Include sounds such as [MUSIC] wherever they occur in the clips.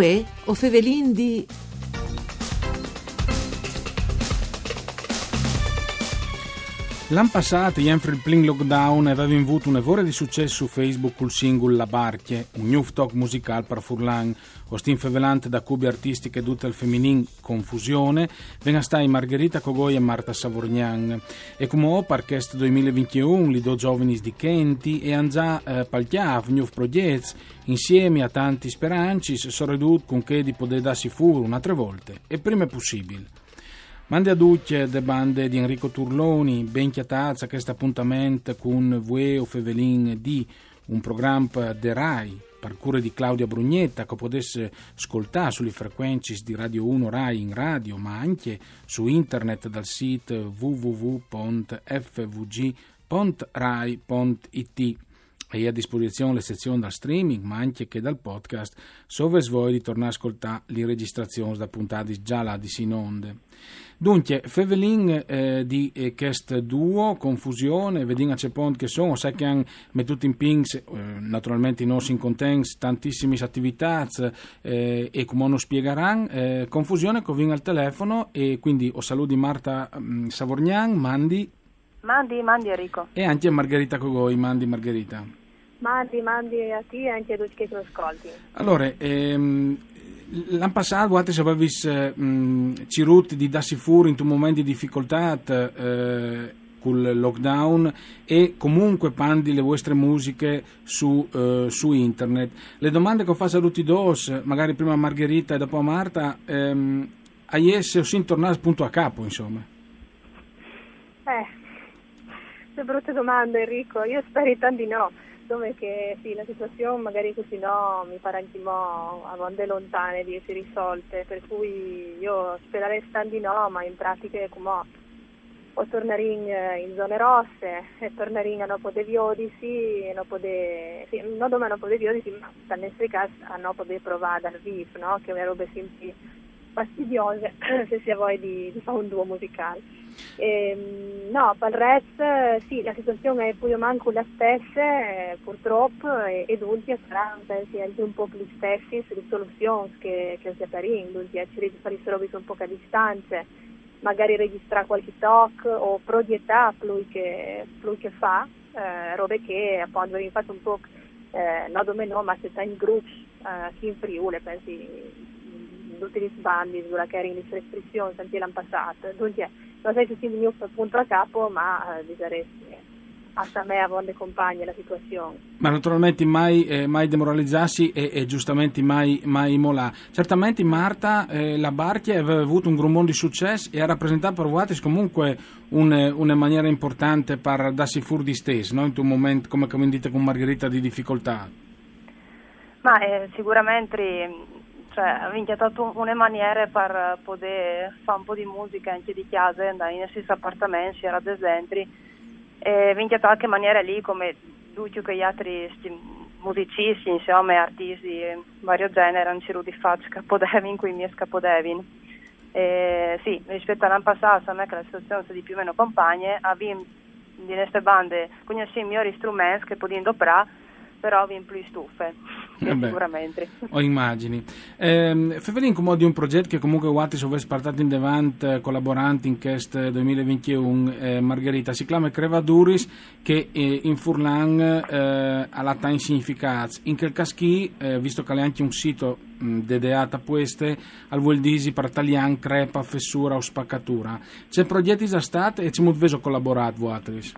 Uè, o Fevelin di... L'anno passato, Jenfrey Pling Lockdown aveva avuto un evore di successo su Facebook col singolo La Barchie, un new talk musicale per Furlan, ostin fevelante da cubi artistiche tutte al femmin confusione, venga stai Margherita Cogoi e Marta Savorgnan. E come ho parchest 2021, li do giovani di Kenti e già eh, palchiav, new progetti, insieme a tanti speranci, sono ridut con che di poter darsi furo un'altra volta, e prima è possibile. Mandi a tutti le bande di Enrico Turloni, ben chiatazza questo appuntamento con Vue o Fevelin di un programma de RAI per di Claudia Brugnetta che potesse ascoltare sulle frequenze di Radio 1 RAI in radio ma anche su internet dal sito www.fvg.rai.it e a disposizione le sezioni dal streaming ma anche che dal podcast se vuoi di tornare a ascoltare le registrazioni da puntate già là di Sinonde. Dunque, Fevelin eh, di eh, Cast Duo, Confusione, vediamo c'è pont che sono, sai che hanno mettuto in pings, eh, naturalmente non si contents tantissime attività eh, e come non spiegheranno, eh, Confusione che viene al telefono e quindi ho saluti Marta um, Savorgnan, Mandi. Mandi, Mandi Enrico. E anche Margherita Cogoi, Mandi Margherita. Mandi, mandi a te e anche a tutti che ti ascolti. Allora, ehm, L'anno passato, guardate, se avevi eh, cirut di darsi fuori in un momento di difficoltà eh, con il lockdown e comunque pandi le vostre musiche su, eh, su, internet. Le domande che ho fatto a tutti dos, magari prima a Margherita e dopo a Marta, ehm, a esse o sin tornare punto a capo, insomma. Eh, che brutte domande Enrico, io spero tanti no dove che sì, la situazione magari così no mi pare anche mo a onde lontane di essere risolte, per cui io sperare standi no, ma in pratica è come o tornare in, in, zone rosse e tornare a Nopo de de, sì, non dove Nopo de Viodisi, ma nel caso a Nopo de provare dal VIF, no? che è una roba sempre fastidiosa [CLEARS THROAT] se si ha voglia di, di fare un duo musicale. E, ehm, no, per sì, la situazione è più o meno la stessa eh, purtroppo e, ed ultima sarà pensi, anche un po' più stessi sulle soluzioni che, che si appaiono, ci fare robe un po' a distanza, magari registrare qualche talk o proiettare lui che, lui che fa, eh, robe che appunto vengono fatte un po' eh, no, ma se sta in gruppi eh, in Friuli, pensi tutti gli sbandi sulla carrying di restrizioni sempre l'anno passato. Dunque, non sei se si mi punto a capo, ma eh, bisognerebbe a me a vonde compagne la situazione. Ma naturalmente mai, eh, mai demoralizzarsi e, e, giustamente mai, mai molà. Certamente Marta, eh, la Barchia aveva avuto un grummone di successo e ha rappresentato per Vuatis comunque un, una maniera importante per darsi fur di stesso, no? in un momento come, come dite con Margherita di difficoltà. Ma eh, sicuramente cioè, ha trovato una maniera per poter fare un po' di musica anche di chiesa, andare in stessi appartamenti, era desentri, e ha trovato anche maniera lì come tutti gli altri musicisti, insomma, artisti vario genere, hanno cercato di fare scapodevin, qui mi scapodevin. E, sì, rispetto all'anno passato, a me che la situazione è di più o meno compagne, abbiamo di queste bande conosciamo migliori strumenti che possiamo doprare però vi più stufe eh sicuramente. ho immagini. Eh, Fevelin come di un progetto che comunque Wattis avesse portato in davanti eh, collaboranti in questo 2021 eh, Margherita? Si chiama Crevaduris che eh, in Furlan eh, ha la time significats in quel caschi eh, visto che è anche un sito dedicato a queste al vuol disi per tagliare crepa fessura o spaccatura. C'è progetti già stati e ci abbiamo collaborato Wattis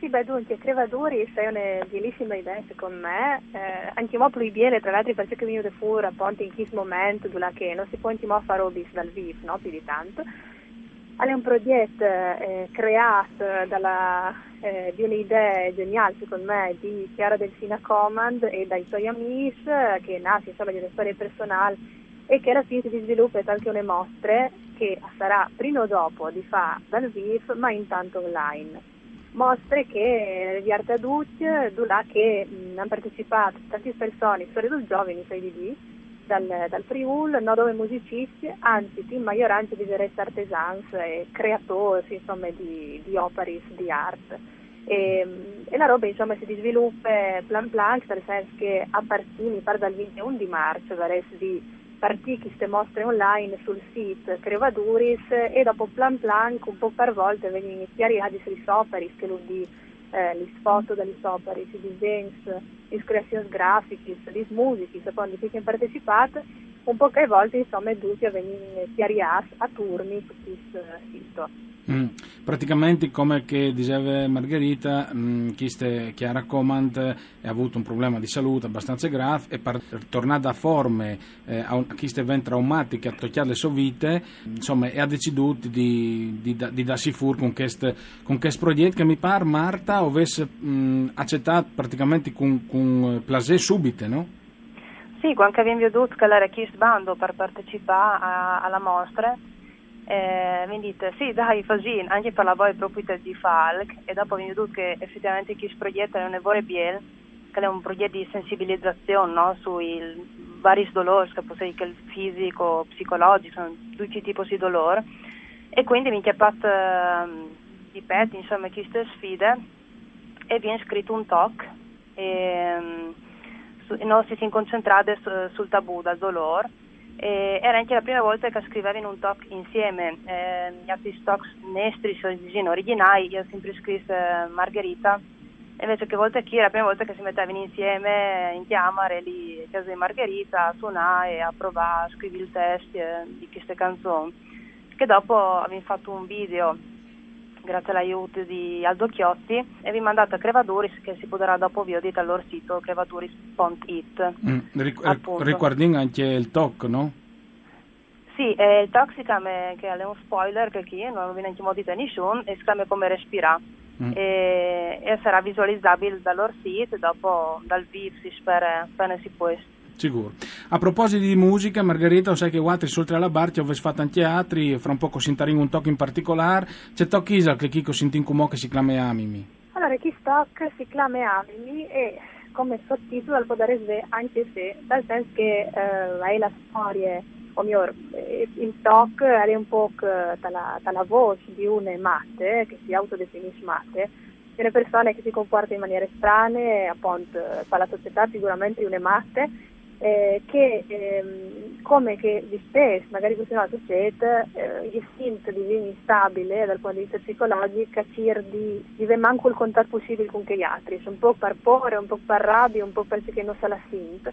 sì, beh, dunque, Crevaduris è una bellissima idea secondo me, eh, molto bene, tra l'altro perché venuto fuori appunto in questo momento dove non si può fare obis dal vivo, no, più di tanto. È un progetto eh, creato dalla, eh, di un'idea geniale secondo me di Chiara Delfina Command e dai suoi amici che nasce insomma di una storia personale e che alla fine si sviluppa anche una mostre che sarà prima o dopo di fare dal vivo ma intanto online mostre che di arte adulti, dove che mh, hanno partecipato tante persone, soprattutto giovani, sai di lì, dal, dal Friul, no dove musicisti, anzi team maggioranza di veri artesans e creatori insomma, di, di opere di arte. e, e la roba insomma si sviluppa plan plan, nel senso che a partire, mi pare dal 21 di marzo, di partire queste mostre online sul sito Crevaduris e dopo plan plan un po' per volte vengono iniziati a di soperis che di eh, le foto delle soperis, i disegni, le creazioni grafiche, le musiche, se poi che hanno partecipato, un po' che volte insomma è a venire chiariati a turni su questo sito. Mm. Praticamente come diceva Margherita, mm, chi Chiara Comand ha avuto un problema di salute abbastanza grave e per tornare a forme eh, a chi ben traumatiche a togliere le sue vite, insomma, ha deciso di, di, di, darsi fur con questo con progetto che mi pare Marta avesse mm, accettato praticamente con, con plaisir subito, no? Sì, quando abbiamo veduto che era chiesto bando per partecipare alla mostra, eh, mi dite sì dai così anche per la voi proprio di Falk e dopo mi detto che effettivamente questo progetto è un evore biel che è un progetto di sensibilizzazione no? sui vari dolori che possono essere fisico, psicologico, sono tutti tipi di dolore e quindi mi ha fatto eh, di pet insomma queste sfide e viene scritto un talk e, um, su, no, si sono concentrati su, sul tabù del dolore eh, era anche la prima volta che scrivevo in un talk insieme. Eh, gli altri talk nestri sono originali, io ho sempre scritto eh, Margherita. Invece che volta qui era la prima volta che si mettevano insieme in chiamare lì a casa di Margherita a suonare e a provare a scrivere il testo eh, di queste canzoni. Che dopo abbiamo fatto un video grazie all'aiuto di Aldo Chiotti e vi mandate a Crevaduris che si potrà dopo vedere dal loro sito crevaduris.it mm, ric- riguardando anche il talk no? Sì, eh, il talk si chiama che è un spoiler che qui non viene modo di nessuno e si chiama come respirare mm. e, e, sarà visualizzabile dal loro sito dopo dal vivo si spera appena si può Sicuro. A proposito di musica, Margherita, sai che altri oltre alla bar ti ho fatto anche altri, fra un po' sintaringo un tocco in particolare. C'è tocco Isa che chi sintincumo che si chiama Amimi? Allora, chi stock si chiama Amimi e come sottotitolo al poter sve anche se, dal senso che eh, è la storia, o meglio, eh, il talk è un po' dalla, dalla voce di una matte, che si autodefinisce matte, delle persone che si comportano in maniera strane, appunto, per la società sicuramente una matte, eh, che ehm, come che di spesso, magari no, succede, eh, gli istinti divini instabile dal punto di vista psicologico, cir di, di manco il contatto possibile con gli altri, un po' per paura, un po' per rabbia, un po' perché non se la sente.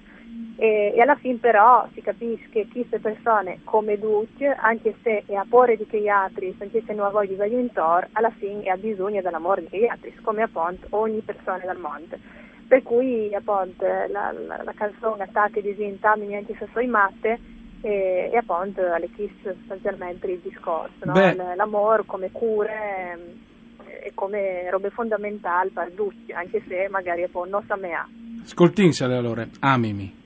E, e, alla fine però si capisce che queste persone come tutti, anche se è a paura di gli altri, anche se non ha voglia di intorno, alla fine ha bisogno dell'amore di gli altri, come appunto ogni persona del mondo per cui appunto la, la, la canzone attacca di Zintamini anche se sono matte e, e appunto alle Kiss sostanzialmente il discorso, no? l'amore come cure ehm, e come robe fondamentali per tutti, anche se magari poi non sa me ha. Ascoltinsele allora, amimi.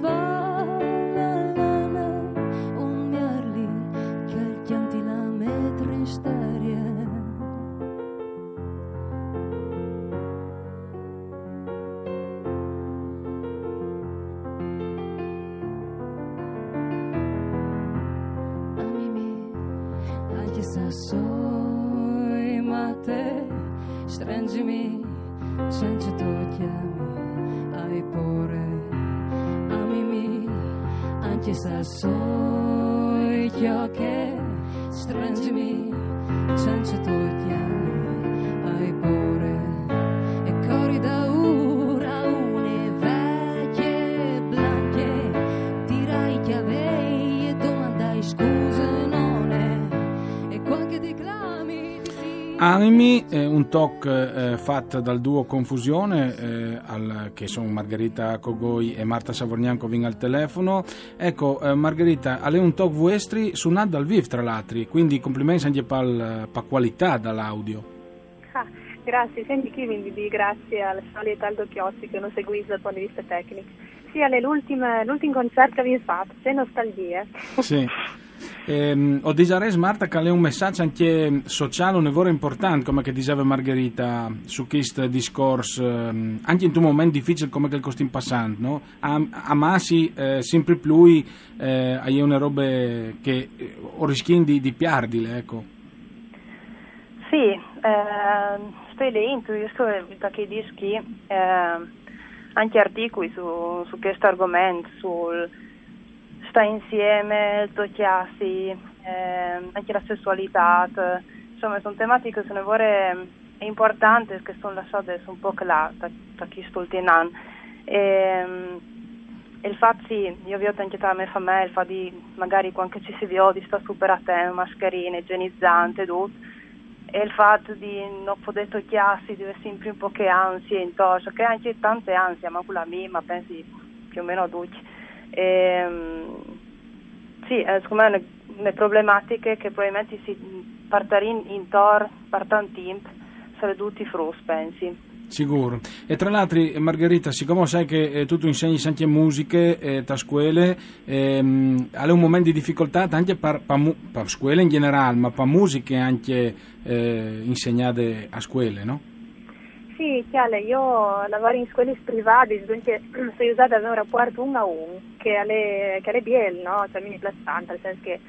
anche se soi che stringimi senza tu chiami, hai pure, Animi, eh, un talk eh, fatto dal duo Confusione, eh, al, che sono Margherita Cogoi e Marta Savornianco vin al telefono. Ecco, eh, Margherita, alle un talk vuestri suonato dal vivo tra l'altro, quindi complimenti anche per la qualità dall'audio. Ah, grazie, senti chi quindi di grazie al solito Aldo Chiossi che non seguisce dal punto di vista tecnico. Sì, all'ultimo concerto che abbiamo fatto, c'è nostalgia. Sì. [LAUGHS] Eh, ho disares Marta che è un messaggio anche sociale un lavoro importante come che diceva Margherita su questo discorso eh, anche in un momento difficile come che il costo in passando no? a, Masi eh, sempre più eh, hai una roba che eh, rischiato di, di piardile ecco sì eh, sto da che dischi eh, anche articoli su, su questo argomento sul sta insieme, il tocchiarsi, eh, anche la sessualità, insomma sono tematiche che sono importanti che sono lasciate un po' là da, chi sto tenan. E, il fatto sì, io vi ho anche da me famiglia, il fatto di magari quando ci si vede sta te, mascherine, igienizzante, tutto e il fatto di non poter tocchiarsi deve sempre un po' che ansia intorno, che anche tante ansie, ma quella mia, ma pensi più o meno a tutti. E, ehm, sì, eh, secondo me le problematiche che probabilmente si partono in tor, partono tempo, sarebbero tutti frus, pensi. Sicuro. E tra l'altro, Margherita, siccome sai che eh, tu, tu insegni anche musiche eh, a scuole, ehm, hai un momento di difficoltà anche per, per, per scuole in generale, ma per musiche anche eh, insegnate a scuole, no? Sì, chiaro, io lavoro in scuole private, dunque [CLEARS THROAT] sono usata ad un rapporto uno a uno, che è, che è biel, no? Cioè mi piace tanto, nel senso che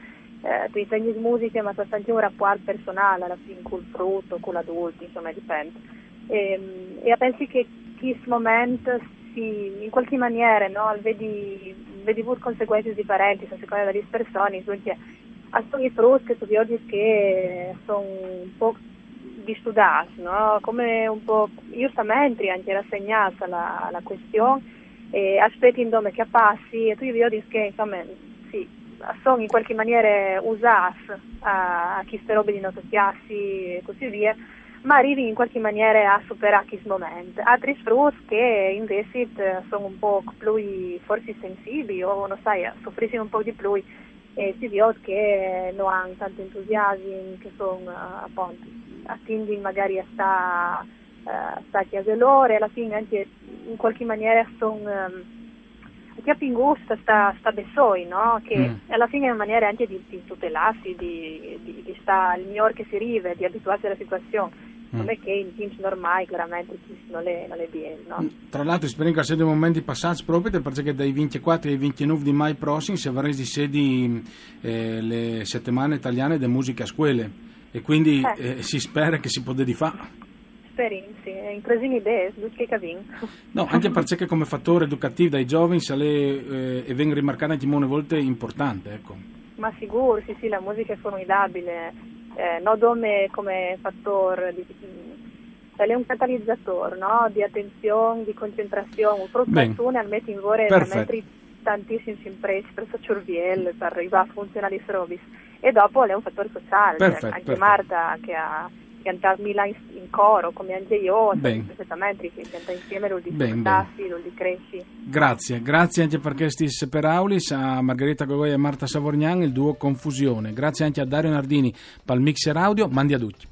eh, tu insegni musica, ma c'è anche un rapporto personale alla fine con il frutto, con l'adulto, insomma, dipende. E, e penso che questo momento si, in qualche maniera, no? Vedi, vedi pure conseguenze differenti a seconda delle persone, dunque a sono i frutti che tu vedi che sono un po' di studiare, no? come un po' giustamente anche rassegnata la, la questione e aspetti dove che passi e tu vedi che insomma sì, sono in qualche maniera usati a, a queste robe di notopiassi e così via ma arrivi in qualche maniera a superare questo momento. Altri frutti che invece sono un po' più forse sensibili o non sai, soffriscono un po' di più e si vede che non hanno tanto entusiasmo, che sono appunto attendi magari a sta, uh, sta a chiesa loro e alla fine anche in qualche maniera sono um, che pingusta sta, sta bessoi, no? Che mm. alla fine è una maniera anche di, di tutelarsi, di, di, di sta il miglior che si rive, di abituarsi alla situazione. Mm. Non è che in teams normali chiaramente non le, non le viene, no? Mm. Tra l'altro spero che siano momenti passati proprio perché dai 24 ai 29 di mai prossimi si avranno di sedi eh, le settimane italiane di musica a scuole e quindi eh. Eh, si spera che si possa di fare. In presini idee, che capin. No, anche perché come fattore educativo dai giovani sale, eh, e vengono rimarcate anche molte volte importante, ecco. Ma sicuro, sì, sì, la musica è formidabile, eh, non come, come fattore di, è un catalizzatore no? di attenzione, di concentrazione, frustrazione al mettere in vorrei tantissimi imprese per cervello, per arrivare a funzionare i servizi e dopo è un fattore sociale, cioè, perfetto, anche perfetto. Marta che ha cantato Mila in, in, coro come anche io, perfettamente che canta insieme lo di tassi, lo cresci. Grazie, grazie anche per questi Aulis, a Margherita Gogoi e Marta Savorgnan, il duo Confusione. Grazie anche a Dario Nardini il mixer audio, mandi a tutti.